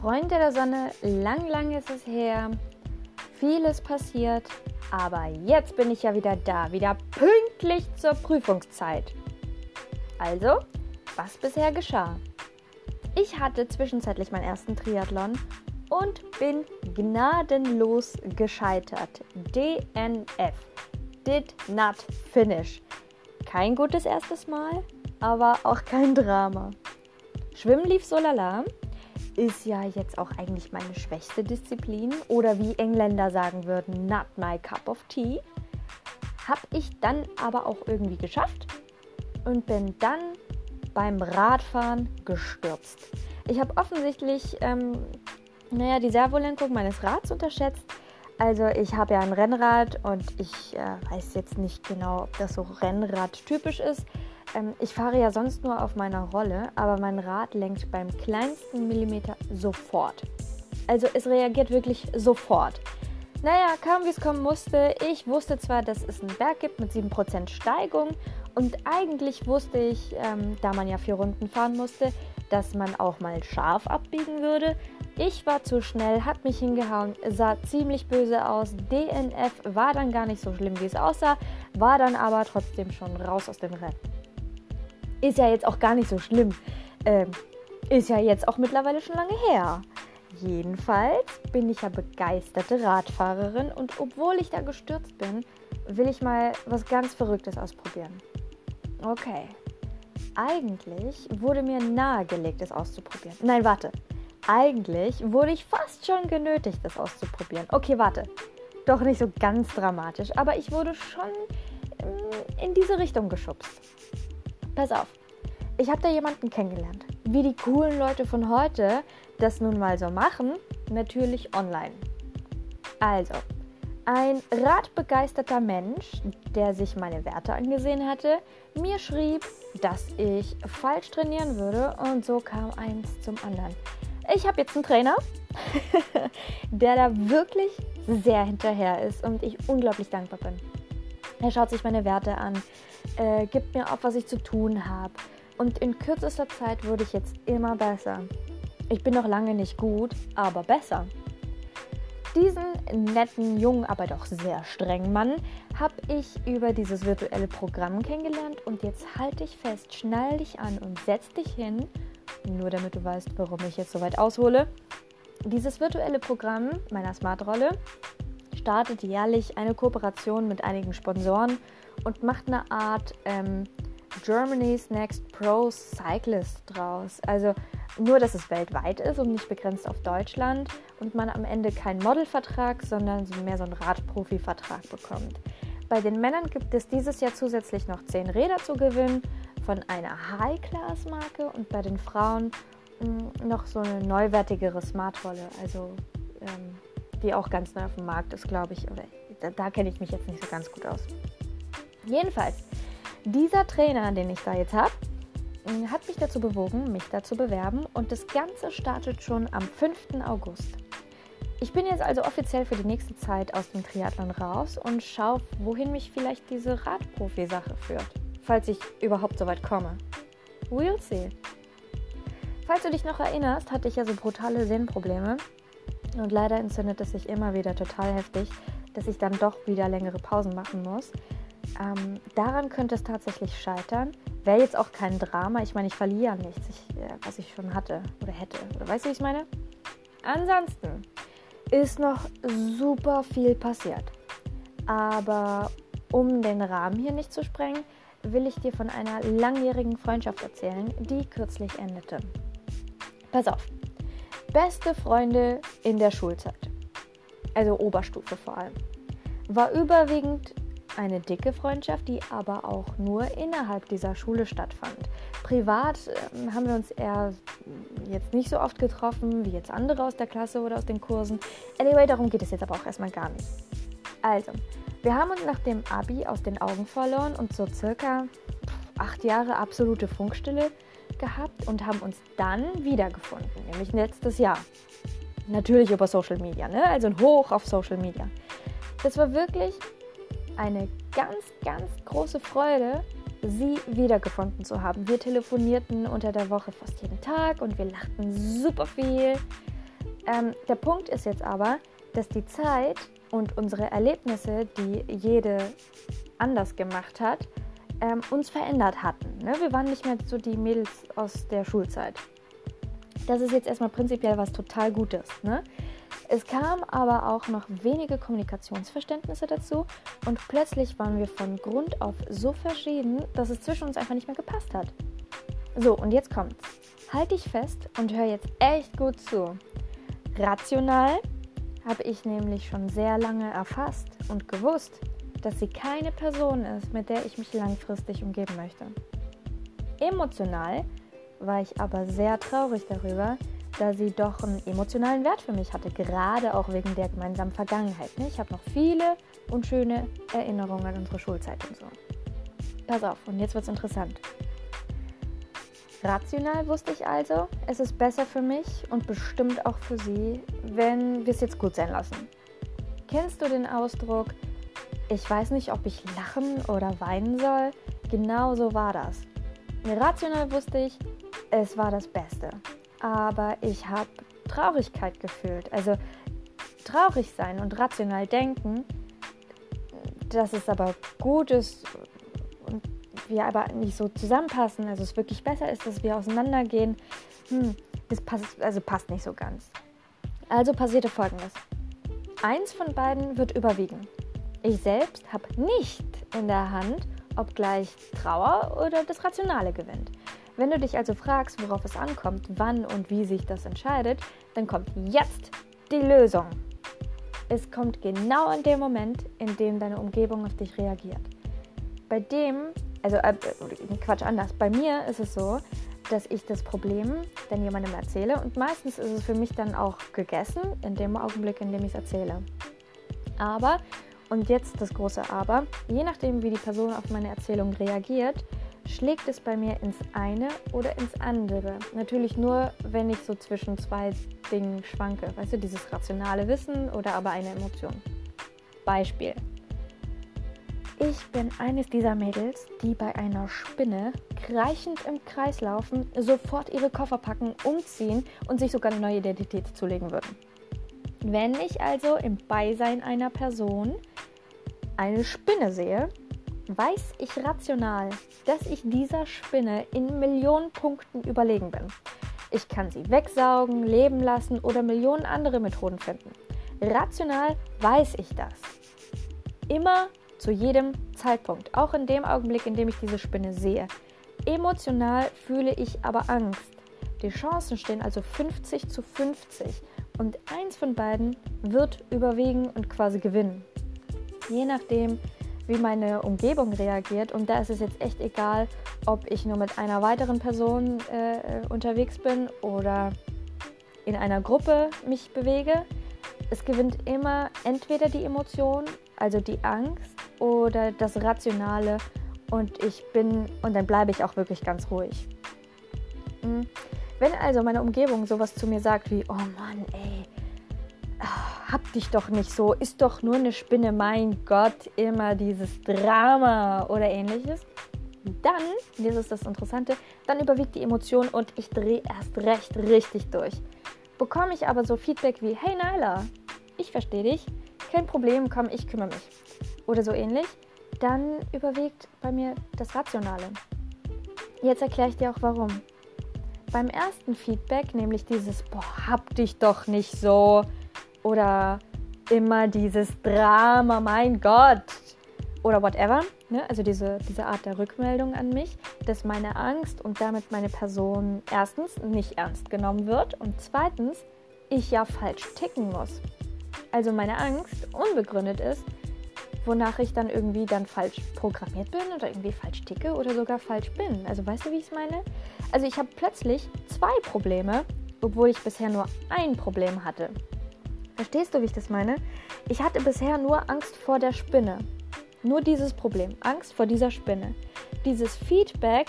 Freunde der Sonne, lang, lang ist es her. Vieles passiert, aber jetzt bin ich ja wieder da, wieder pünktlich zur Prüfungszeit. Also, was bisher geschah? Ich hatte zwischenzeitlich meinen ersten Triathlon und bin gnadenlos gescheitert. DNF. Did not finish. Kein gutes erstes Mal, aber auch kein Drama. Schwimmen lief so lala ist ja jetzt auch eigentlich meine schwächste Disziplin oder wie Engländer sagen würden, not my cup of tea. Habe ich dann aber auch irgendwie geschafft und bin dann beim Radfahren gestürzt. Ich habe offensichtlich, ähm, naja, die Servolenkung meines Rads unterschätzt. Also ich habe ja ein Rennrad und ich äh, weiß jetzt nicht genau, ob das so Rennrad typisch ist. Ähm, ich fahre ja sonst nur auf meiner Rolle, aber mein Rad lenkt beim kleinsten Millimeter sofort. Also es reagiert wirklich sofort. Naja, kam wie es kommen musste. Ich wusste zwar, dass es einen Berg gibt mit 7% Steigung und eigentlich wusste ich, ähm, da man ja vier Runden fahren musste, dass man auch mal scharf abbiegen würde. Ich war zu schnell, hat mich hingehauen, sah ziemlich böse aus. DNF war dann gar nicht so schlimm, wie es aussah, war dann aber trotzdem schon raus aus dem Rennen. Ist ja jetzt auch gar nicht so schlimm. Ähm, ist ja jetzt auch mittlerweile schon lange her. Jedenfalls bin ich ja begeisterte Radfahrerin und obwohl ich da gestürzt bin, will ich mal was ganz Verrücktes ausprobieren. Okay. Eigentlich wurde mir nahegelegt, es auszuprobieren. Nein, warte. Eigentlich wurde ich fast schon genötigt, das auszuprobieren. Okay, warte. Doch nicht so ganz dramatisch, aber ich wurde schon ähm, in diese Richtung geschubst. Pass auf, ich habe da jemanden kennengelernt. Wie die coolen Leute von heute das nun mal so machen, natürlich online. Also, ein radbegeisterter Mensch, der sich meine Werte angesehen hatte, mir schrieb, dass ich falsch trainieren würde und so kam eins zum anderen. Ich habe jetzt einen Trainer, der da wirklich sehr hinterher ist und ich unglaublich dankbar bin. Er schaut sich meine Werte an, äh, gibt mir auf, was ich zu tun habe. Und in kürzester Zeit wurde ich jetzt immer besser. Ich bin noch lange nicht gut, aber besser. Diesen netten, jungen, aber doch sehr strengen Mann habe ich über dieses virtuelle Programm kennengelernt und jetzt halte ich fest, schnall dich an und setz dich hin, nur damit du weißt, warum ich jetzt so weit aushole. Dieses virtuelle Programm meiner Smart-Rolle startet jährlich eine Kooperation mit einigen Sponsoren und macht eine Art ähm, Germany's Next Pro Cyclist draus. Also nur, dass es weltweit ist und nicht begrenzt auf Deutschland und man am Ende keinen Modelvertrag, sondern mehr so einen Radprofi-Vertrag bekommt. Bei den Männern gibt es dieses Jahr zusätzlich noch 10 Räder zu gewinnen von einer High-Class-Marke und bei den Frauen mh, hm, noch so eine neuwertigere Smart-Rolle, also ähm, die auch ganz neu auf dem Markt ist, glaube ich. Oder da, da kenne ich mich jetzt nicht so ganz gut aus. Jedenfalls, dieser Trainer, den ich da jetzt habe, mm, hat mich dazu bewogen, mich da zu bewerben und das Ganze startet schon am 5. August. Ich bin jetzt also offiziell für die nächste Zeit aus dem Triathlon raus und schaue, wohin mich vielleicht diese Radprofi-Sache führt, falls ich überhaupt so weit komme. We'll see. Falls du dich noch erinnerst, hatte ich ja so brutale Sehnenprobleme und leider entzündet es sich immer wieder total heftig, dass ich dann doch wieder längere Pausen machen muss. Ähm, daran könnte es tatsächlich scheitern. Wäre jetzt auch kein Drama. Ich meine, ich verliere nichts, ich, äh, was ich schon hatte oder hätte. Oder weißt du, wie ich meine? Ansonsten ist noch super viel passiert. Aber um den Rahmen hier nicht zu sprengen, will ich dir von einer langjährigen Freundschaft erzählen, die kürzlich endete. Pass auf. Beste Freunde in der Schulzeit. Also Oberstufe vor allem. War überwiegend eine dicke Freundschaft, die aber auch nur innerhalb dieser Schule stattfand. Privat äh, haben wir uns eher jetzt nicht so oft getroffen wie jetzt andere aus der Klasse oder aus den Kursen. Anyway, darum geht es jetzt aber auch erstmal gar nicht. Also, wir haben uns nach dem Abi aus den Augen verloren und so circa acht Jahre absolute Funkstille gehabt und haben uns dann wiedergefunden, nämlich letztes Jahr. Natürlich über Social Media, ne? also ein Hoch auf Social Media. Das war wirklich eine ganz, ganz große Freude, sie wiedergefunden zu haben. Wir telefonierten unter der Woche fast jeden Tag und wir lachten super viel. Ähm, der Punkt ist jetzt aber, dass die Zeit und unsere Erlebnisse, die jede anders gemacht hat, ähm, uns verändert hatten. Ne? Wir waren nicht mehr so die Mädels aus der Schulzeit. Das ist jetzt erstmal prinzipiell was total Gutes. Ne? Es kam aber auch noch wenige Kommunikationsverständnisse dazu und plötzlich waren wir von Grund auf so verschieden, dass es zwischen uns einfach nicht mehr gepasst hat. So, und jetzt kommt's. Halt dich fest und hör jetzt echt gut zu. Rational habe ich nämlich schon sehr lange erfasst und gewusst, dass sie keine Person ist, mit der ich mich langfristig umgeben möchte. Emotional war ich aber sehr traurig darüber, da sie doch einen emotionalen Wert für mich hatte, gerade auch wegen der gemeinsamen Vergangenheit. Ne? Ich habe noch viele und schöne Erinnerungen an unsere Schulzeit und so. Pass auf, und jetzt wird es interessant. Rational wusste ich also, es ist besser für mich und bestimmt auch für sie, wenn wir es jetzt gut sein lassen. Kennst du den Ausdruck, ich weiß nicht, ob ich lachen oder weinen soll? Genau so war das. Rational wusste ich, es war das Beste aber ich habe Traurigkeit gefühlt. Also traurig sein und rational denken, dass es aber gut ist und wir aber nicht so zusammenpassen, also es wirklich besser ist, dass wir auseinandergehen, hm, das passt, also passt nicht so ganz. Also passierte folgendes. Eins von beiden wird überwiegen. Ich selbst habe nicht in der Hand, ob gleich Trauer oder das Rationale gewinnt. Wenn du dich also fragst, worauf es ankommt, wann und wie sich das entscheidet, dann kommt jetzt die Lösung. Es kommt genau in dem Moment, in dem deine Umgebung auf dich reagiert. Bei dem, also äh, Quatsch anders, bei mir ist es so, dass ich das Problem dann jemandem erzähle und meistens ist es für mich dann auch gegessen in dem Augenblick, in dem ich es erzähle. Aber, und jetzt das große Aber, je nachdem, wie die Person auf meine Erzählung reagiert, schlägt es bei mir ins eine oder ins andere. Natürlich nur, wenn ich so zwischen zwei Dingen schwanke. Weißt du, dieses rationale Wissen oder aber eine Emotion. Beispiel. Ich bin eines dieser Mädels, die bei einer Spinne kreichend im Kreis laufen, sofort ihre Koffer packen, umziehen und sich sogar eine neue Identität zulegen würden. Wenn ich also im Beisein einer Person eine Spinne sehe, weiß ich rational, dass ich dieser Spinne in Millionen Punkten überlegen bin. Ich kann sie wegsaugen, leben lassen oder Millionen andere Methoden finden. Rational weiß ich das. Immer zu jedem Zeitpunkt, auch in dem Augenblick, in dem ich diese Spinne sehe. Emotional fühle ich aber Angst. Die Chancen stehen also 50 zu 50 und eins von beiden wird überwiegen und quasi gewinnen. Je nachdem, wie meine Umgebung reagiert. Und da ist es jetzt echt egal, ob ich nur mit einer weiteren Person äh, unterwegs bin oder in einer Gruppe mich bewege. Es gewinnt immer entweder die Emotion, also die Angst, oder das Rationale. Und ich bin, und dann bleibe ich auch wirklich ganz ruhig. Hm. Wenn also meine Umgebung sowas zu mir sagt wie, oh Mann, ey, hab dich doch nicht so, ist doch nur eine Spinne, mein Gott, immer dieses Drama oder ähnliches. Dann, das ist das Interessante, dann überwiegt die Emotion und ich drehe erst recht richtig durch. Bekomme ich aber so Feedback wie, hey Nyla, ich verstehe dich, kein Problem, komm, ich kümmere mich. Oder so ähnlich, dann überwiegt bei mir das Rationale. Jetzt erkläre ich dir auch warum. Beim ersten Feedback, nämlich dieses, boah, hab dich doch nicht so, oder immer dieses Drama, mein Gott oder whatever. Ne? Also diese, diese Art der Rückmeldung an mich, dass meine Angst und damit meine Person erstens nicht ernst genommen wird und zweitens ich ja falsch ticken muss. Also meine Angst unbegründet ist, wonach ich dann irgendwie dann falsch programmiert bin oder irgendwie falsch ticke oder sogar falsch bin. Also weißt du, wie ich es meine? Also ich habe plötzlich zwei Probleme, obwohl ich bisher nur ein Problem hatte. Verstehst du, wie ich das meine? Ich hatte bisher nur Angst vor der Spinne. Nur dieses Problem, Angst vor dieser Spinne. Dieses Feedback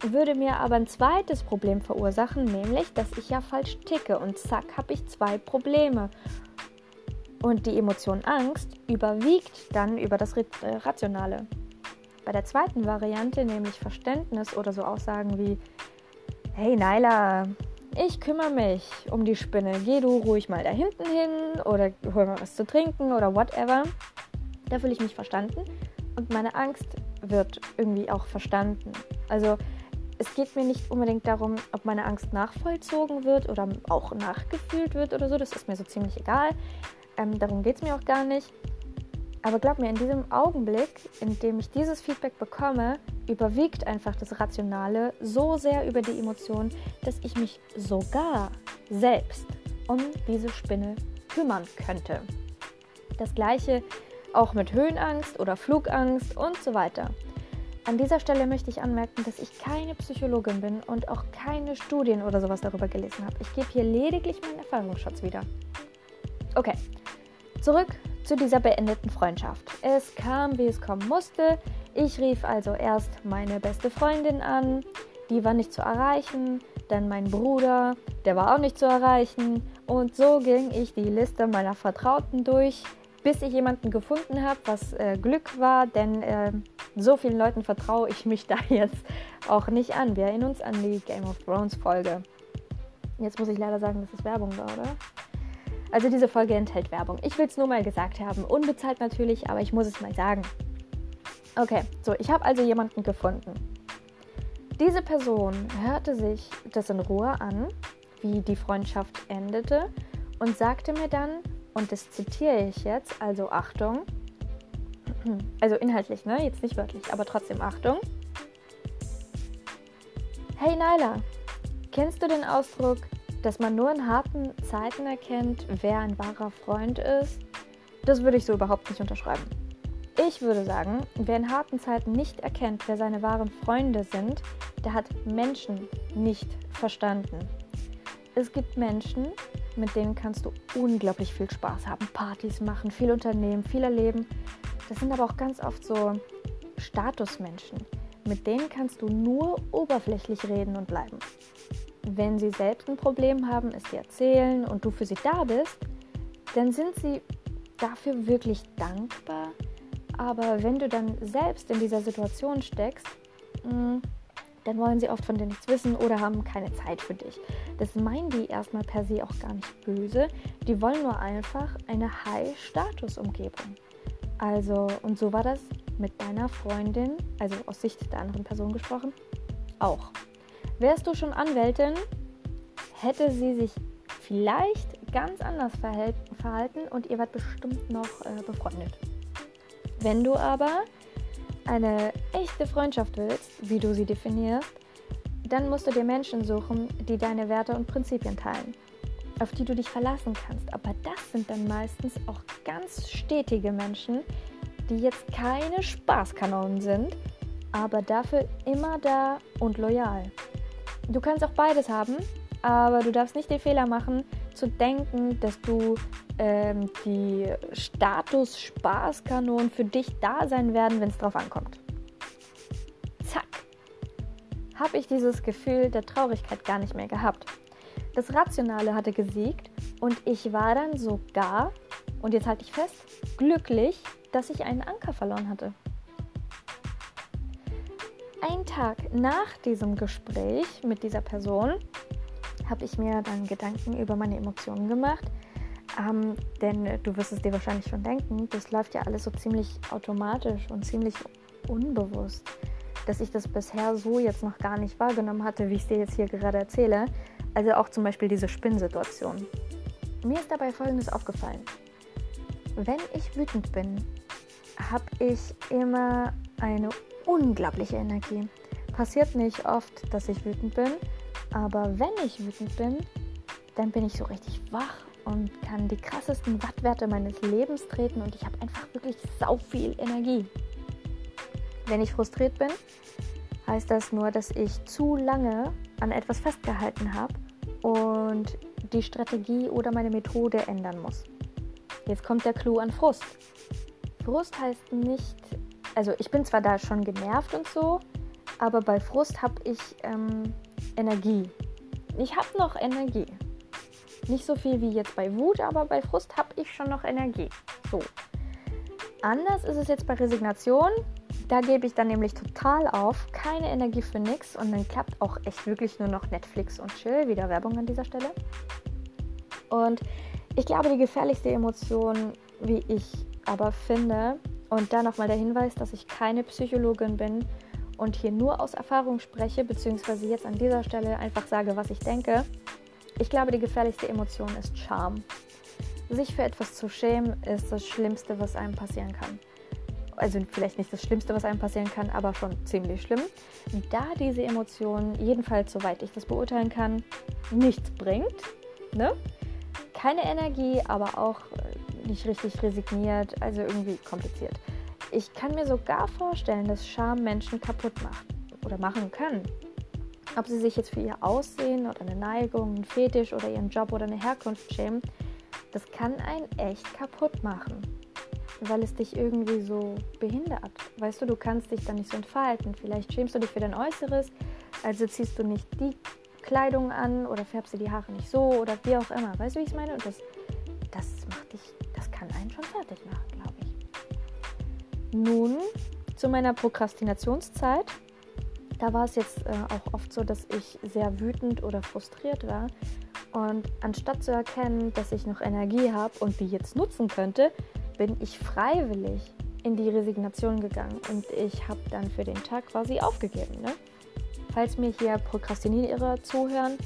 würde mir aber ein zweites Problem verursachen, nämlich, dass ich ja falsch ticke und zack, habe ich zwei Probleme. Und die Emotion Angst überwiegt dann über das äh, Rationale. Bei der zweiten Variante, nämlich Verständnis oder so Aussagen wie, hey Naila, ich kümmere mich um die Spinne. Geh du ruhig mal da hinten hin oder hol mal was zu trinken oder whatever. Da fühle ich mich verstanden und meine Angst wird irgendwie auch verstanden. Also es geht mir nicht unbedingt darum, ob meine Angst nachvollzogen wird oder auch nachgefühlt wird oder so. Das ist mir so ziemlich egal. Ähm, darum geht es mir auch gar nicht. Aber glaub mir, in diesem Augenblick, in dem ich dieses Feedback bekomme, überwiegt einfach das Rationale so sehr über die Emotionen, dass ich mich sogar selbst um diese Spinne kümmern könnte. Das gleiche auch mit Höhenangst oder Flugangst und so weiter. An dieser Stelle möchte ich anmerken, dass ich keine Psychologin bin und auch keine Studien oder sowas darüber gelesen habe. Ich gebe hier lediglich meinen Erfahrungsschatz wieder. Okay, zurück zu dieser beendeten Freundschaft. Es kam, wie es kommen musste. Ich rief also erst meine beste Freundin an, die war nicht zu erreichen, dann mein Bruder, der war auch nicht zu erreichen und so ging ich die Liste meiner Vertrauten durch, bis ich jemanden gefunden habe, was äh, Glück war, denn äh, so vielen Leuten vertraue ich mich da jetzt auch nicht an. Wir erinnern uns an die Game of Thrones Folge. Jetzt muss ich leider sagen, dass es Werbung war, oder? Also diese Folge enthält Werbung. Ich will es nur mal gesagt haben. Unbezahlt natürlich, aber ich muss es mal sagen. Okay, so, ich habe also jemanden gefunden. Diese Person hörte sich das in Ruhe an, wie die Freundschaft endete, und sagte mir dann, und das zitiere ich jetzt, also Achtung, also inhaltlich, ne? Jetzt nicht wörtlich, aber trotzdem Achtung. Hey Naila, kennst du den Ausdruck, dass man nur in harten Zeiten erkennt, wer ein wahrer Freund ist? Das würde ich so überhaupt nicht unterschreiben. Ich würde sagen, wer in harten Zeiten nicht erkennt, wer seine wahren Freunde sind, der hat Menschen nicht verstanden. Es gibt Menschen, mit denen kannst du unglaublich viel Spaß haben, Partys machen, viel unternehmen, viel erleben. Das sind aber auch ganz oft so Statusmenschen. Mit denen kannst du nur oberflächlich reden und bleiben. Wenn sie selbst ein Problem haben, es dir erzählen und du für sie da bist, dann sind sie dafür wirklich dankbar. Aber wenn du dann selbst in dieser Situation steckst, mm, dann wollen sie oft von dir nichts wissen oder haben keine Zeit für dich. Das meinen die erstmal per se auch gar nicht böse. Die wollen nur einfach eine High-Status-Umgebung. Also, und so war das mit deiner Freundin, also aus Sicht der anderen Person gesprochen, auch. Wärst du schon Anwältin, hätte sie sich vielleicht ganz anders verhalten und ihr wart bestimmt noch äh, befreundet. Wenn du aber eine echte Freundschaft willst, wie du sie definierst, dann musst du dir Menschen suchen, die deine Werte und Prinzipien teilen, auf die du dich verlassen kannst. Aber das sind dann meistens auch ganz stetige Menschen, die jetzt keine Spaßkanonen sind, aber dafür immer da und loyal. Du kannst auch beides haben, aber du darfst nicht den Fehler machen, zu denken, dass du ähm, die Status-Spaßkanonen für dich da sein werden, wenn es drauf ankommt. Zack, habe ich dieses Gefühl der Traurigkeit gar nicht mehr gehabt. Das Rationale hatte gesiegt und ich war dann sogar, und jetzt halte ich fest, glücklich, dass ich einen Anker verloren hatte. Ein Tag nach diesem Gespräch mit dieser Person habe ich mir dann Gedanken über meine Emotionen gemacht. Ähm, denn du wirst es dir wahrscheinlich schon denken, das läuft ja alles so ziemlich automatisch und ziemlich unbewusst, dass ich das bisher so jetzt noch gar nicht wahrgenommen hatte, wie ich es dir jetzt hier gerade erzähle. Also auch zum Beispiel diese Spinnsituation. Mir ist dabei Folgendes aufgefallen. Wenn ich wütend bin, habe ich immer eine unglaubliche Energie. Passiert nicht oft, dass ich wütend bin, aber wenn ich wütend bin, dann bin ich so richtig wach und kann die krassesten Wattwerte meines Lebens treten und ich habe einfach wirklich sau viel Energie. Wenn ich frustriert bin, heißt das nur, dass ich zu lange an etwas festgehalten habe und die Strategie oder meine Methode ändern muss. Jetzt kommt der Clou an Frust. Frust heißt nicht, also ich bin zwar da schon genervt und so, aber bei Frust habe ich ähm, Energie. Ich habe noch Energie. Nicht so viel wie jetzt bei Wut, aber bei Frust habe ich schon noch Energie. So. Anders ist es jetzt bei Resignation. Da gebe ich dann nämlich total auf, keine Energie für nichts und dann klappt auch echt wirklich nur noch Netflix und Chill. Wieder Werbung an dieser Stelle. Und ich glaube, die gefährlichste Emotion, wie ich aber finde, und da nochmal der Hinweis, dass ich keine Psychologin bin und hier nur aus Erfahrung spreche, beziehungsweise jetzt an dieser Stelle einfach sage, was ich denke. Ich glaube, die gefährlichste Emotion ist Scham. Sich für etwas zu schämen, ist das Schlimmste, was einem passieren kann. Also vielleicht nicht das Schlimmste, was einem passieren kann, aber schon ziemlich schlimm. Da diese Emotion, jedenfalls soweit ich das beurteilen kann, nichts bringt, ne? keine Energie, aber auch nicht richtig resigniert, also irgendwie kompliziert. Ich kann mir sogar vorstellen, dass Scham Menschen kaputt macht oder machen können. Ob sie sich jetzt für ihr Aussehen oder eine Neigung, einen Fetisch oder ihren Job oder eine Herkunft schämen, das kann einen echt kaputt machen, weil es dich irgendwie so behindert. Weißt du, du kannst dich dann nicht so entfalten. Vielleicht schämst du dich für dein Äußeres, also ziehst du nicht die Kleidung an oder färbst dir die Haare nicht so oder wie auch immer. Weißt du, wie ich es meine? Und das schon fertig machen, glaube ich. Nun zu meiner Prokrastinationszeit. Da war es jetzt äh, auch oft so, dass ich sehr wütend oder frustriert war. Und anstatt zu erkennen, dass ich noch Energie habe und die jetzt nutzen könnte, bin ich freiwillig in die Resignation gegangen und ich habe dann für den Tag quasi aufgegeben. Ne? falls mir hier Prokrastinierer zuhören,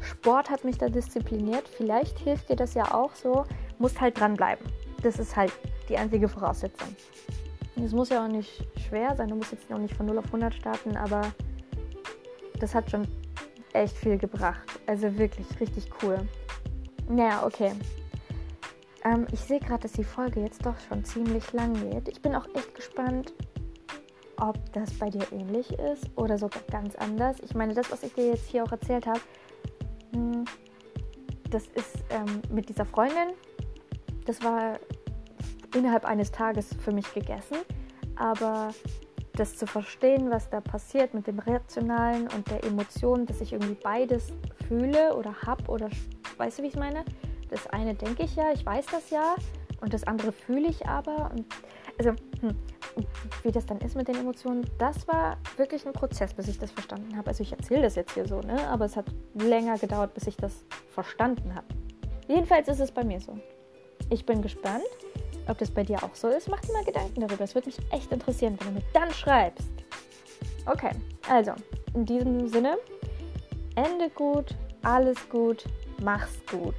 Sport hat mich da diszipliniert. Vielleicht hilft dir das ja auch so. Musst halt dranbleiben. Das ist halt die einzige Voraussetzung. Es muss ja auch nicht schwer sein. Du musst jetzt noch nicht von 0 auf 100 starten, aber das hat schon echt viel gebracht. Also wirklich richtig cool. Naja, okay. Ähm, ich sehe gerade, dass die Folge jetzt doch schon ziemlich lang geht. Ich bin auch echt gespannt, ob das bei dir ähnlich ist oder sogar ganz anders. Ich meine, das, was ich dir jetzt hier auch erzählt habe, hm, das ist ähm, mit dieser Freundin, das war innerhalb eines Tages für mich gegessen. Aber das zu verstehen, was da passiert mit dem Rationalen und der Emotion, dass ich irgendwie beides fühle oder hab oder weißt du, wie ich meine? Das eine denke ich ja, ich weiß das ja und das andere fühle ich aber. Und also, hm, wie das dann ist mit den Emotionen, das war wirklich ein Prozess, bis ich das verstanden habe. Also ich erzähle das jetzt hier so, ne? aber es hat länger gedauert, bis ich das verstanden habe. Jedenfalls ist es bei mir so. Ich bin gespannt, ob das bei dir auch so ist. Mach dir mal Gedanken darüber. Es würde mich echt interessieren, wenn du mir dann schreibst. Okay, also in diesem Sinne, Ende gut, alles gut, mach's gut.